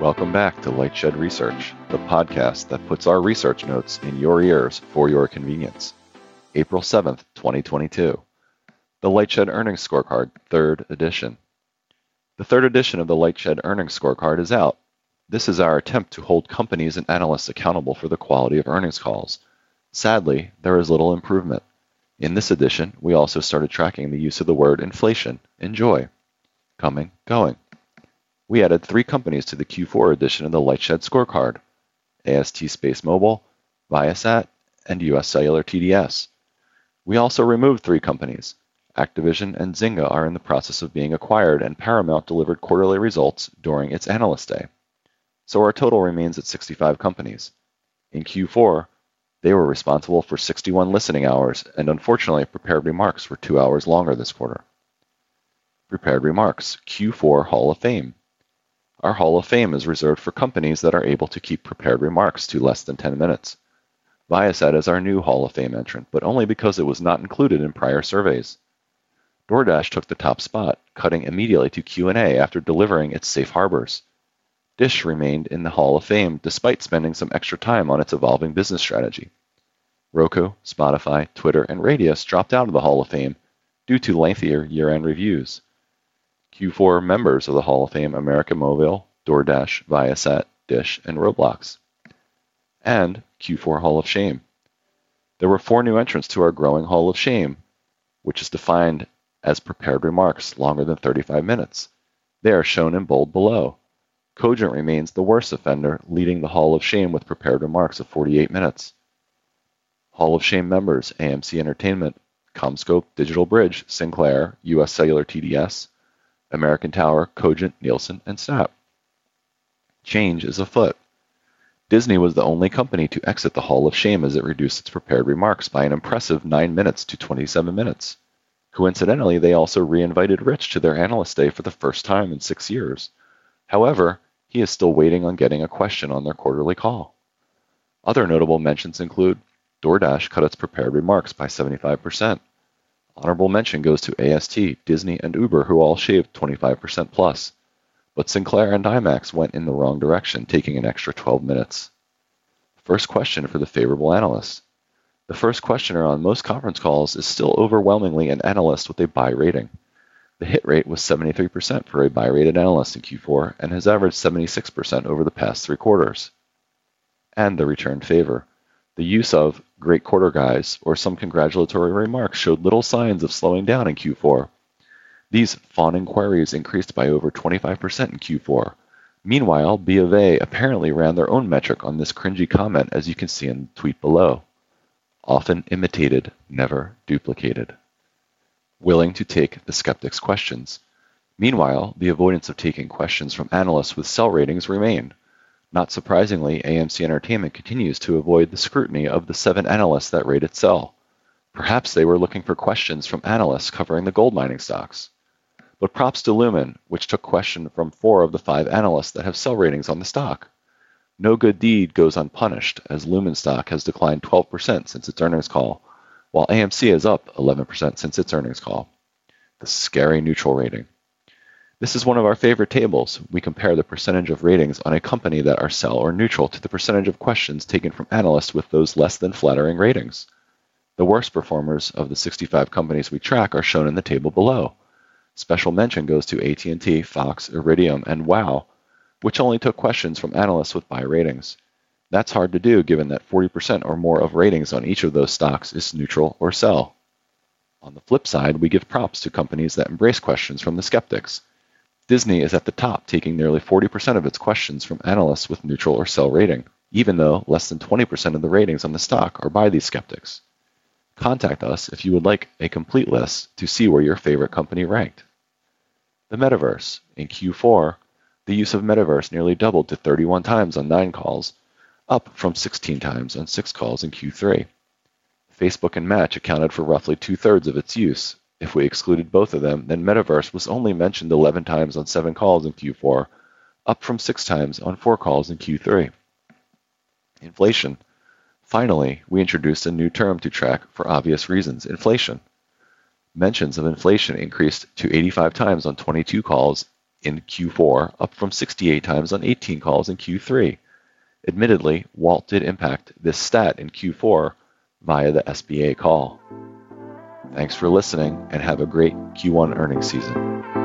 Welcome back to Lightshed Research, the podcast that puts our research notes in your ears for your convenience. April 7th, 2022. The Lightshed Earnings Scorecard, third edition. The third edition of the Lightshed Earnings Scorecard is out. This is our attempt to hold companies and analysts accountable for the quality of earnings calls. Sadly, there is little improvement. In this edition, we also started tracking the use of the word inflation, enjoy, coming, going. We added three companies to the Q4 edition of the Lightshed scorecard AST Space Mobile, Viasat, and US Cellular TDS. We also removed three companies Activision and Zynga are in the process of being acquired, and Paramount delivered quarterly results during its Analyst Day. So our total remains at 65 companies. In Q4, they were responsible for 61 listening hours, and unfortunately, prepared remarks were two hours longer this quarter. Prepared remarks, Q4 Hall of Fame. Our Hall of Fame is reserved for companies that are able to keep prepared remarks to less than 10 minutes. Viasat is our new Hall of Fame entrant, but only because it was not included in prior surveys. DoorDash took the top spot, cutting immediately to Q&A after delivering its safe harbors. Dish remained in the Hall of Fame despite spending some extra time on its evolving business strategy. Roku, Spotify, Twitter, and Radius dropped out of the Hall of Fame due to lengthier year-end reviews. Q4 members of the Hall of Fame América Movil, DoorDash, Viasat, Dish, and Roblox. And Q4 Hall of Shame. There were four new entrants to our growing Hall of Shame, which is defined as prepared remarks longer than 35 minutes. They are shown in bold below. Cogent remains the worst offender, leading the Hall of Shame with prepared remarks of 48 minutes. Hall of Shame members AMC Entertainment, CommScope, Digital Bridge, Sinclair, US Cellular TDS, American Tower, Cogent, Nielsen, and Snap. Change is afoot. Disney was the only company to exit the Hall of Shame as it reduced its prepared remarks by an impressive 9 minutes to 27 minutes. Coincidentally, they also re-invited Rich to their analyst day for the first time in six years. However, he is still waiting on getting a question on their quarterly call. Other notable mentions include DoorDash cut its prepared remarks by 75%. Honorable mention goes to AST, Disney, and Uber, who all shaved 25% plus. But Sinclair and IMAX went in the wrong direction, taking an extra 12 minutes. First question for the favorable analyst. The first questioner on most conference calls is still overwhelmingly an analyst with a buy rating. The hit rate was 73% for a buy rated analyst in Q4 and has averaged 76% over the past three quarters. And the return favor. The use of great quarter guys or some congratulatory remarks showed little signs of slowing down in Q4. These fawning queries increased by over 25% in Q4. Meanwhile, B of A apparently ran their own metric on this cringy comment as you can see in the tweet below often imitated, never duplicated. Willing to take the skeptic's questions. Meanwhile, the avoidance of taking questions from analysts with sell ratings remained. Not surprisingly, AMC Entertainment continues to avoid the scrutiny of the seven analysts that rate its sell. Perhaps they were looking for questions from analysts covering the gold mining stocks. But props to Lumen, which took question from four of the five analysts that have sell ratings on the stock. No good deed goes unpunished, as Lumen stock has declined 12% since its earnings call, while AMC is up 11% since its earnings call. The scary neutral rating. This is one of our favorite tables. We compare the percentage of ratings on a company that are sell or neutral to the percentage of questions taken from analysts with those less than flattering ratings. The worst performers of the 65 companies we track are shown in the table below. Special mention goes to AT&T, Fox, Iridium, and WOW, which only took questions from analysts with buy ratings. That's hard to do given that 40% or more of ratings on each of those stocks is neutral or sell. On the flip side, we give props to companies that embrace questions from the skeptics. Disney is at the top, taking nearly 40% of its questions from analysts with neutral or sell rating, even though less than 20% of the ratings on the stock are by these skeptics. Contact us if you would like a complete list to see where your favorite company ranked. The Metaverse. In Q4, the use of Metaverse nearly doubled to 31 times on 9 calls, up from 16 times on 6 calls in Q3. Facebook and Match accounted for roughly two-thirds of its use. If we excluded both of them, then Metaverse was only mentioned 11 times on 7 calls in Q4, up from 6 times on 4 calls in Q3. Inflation. Finally, we introduced a new term to track for obvious reasons inflation. Mentions of inflation increased to 85 times on 22 calls in Q4, up from 68 times on 18 calls in Q3. Admittedly, Walt did impact this stat in Q4 via the SBA call. Thanks for listening and have a great Q1 earnings season.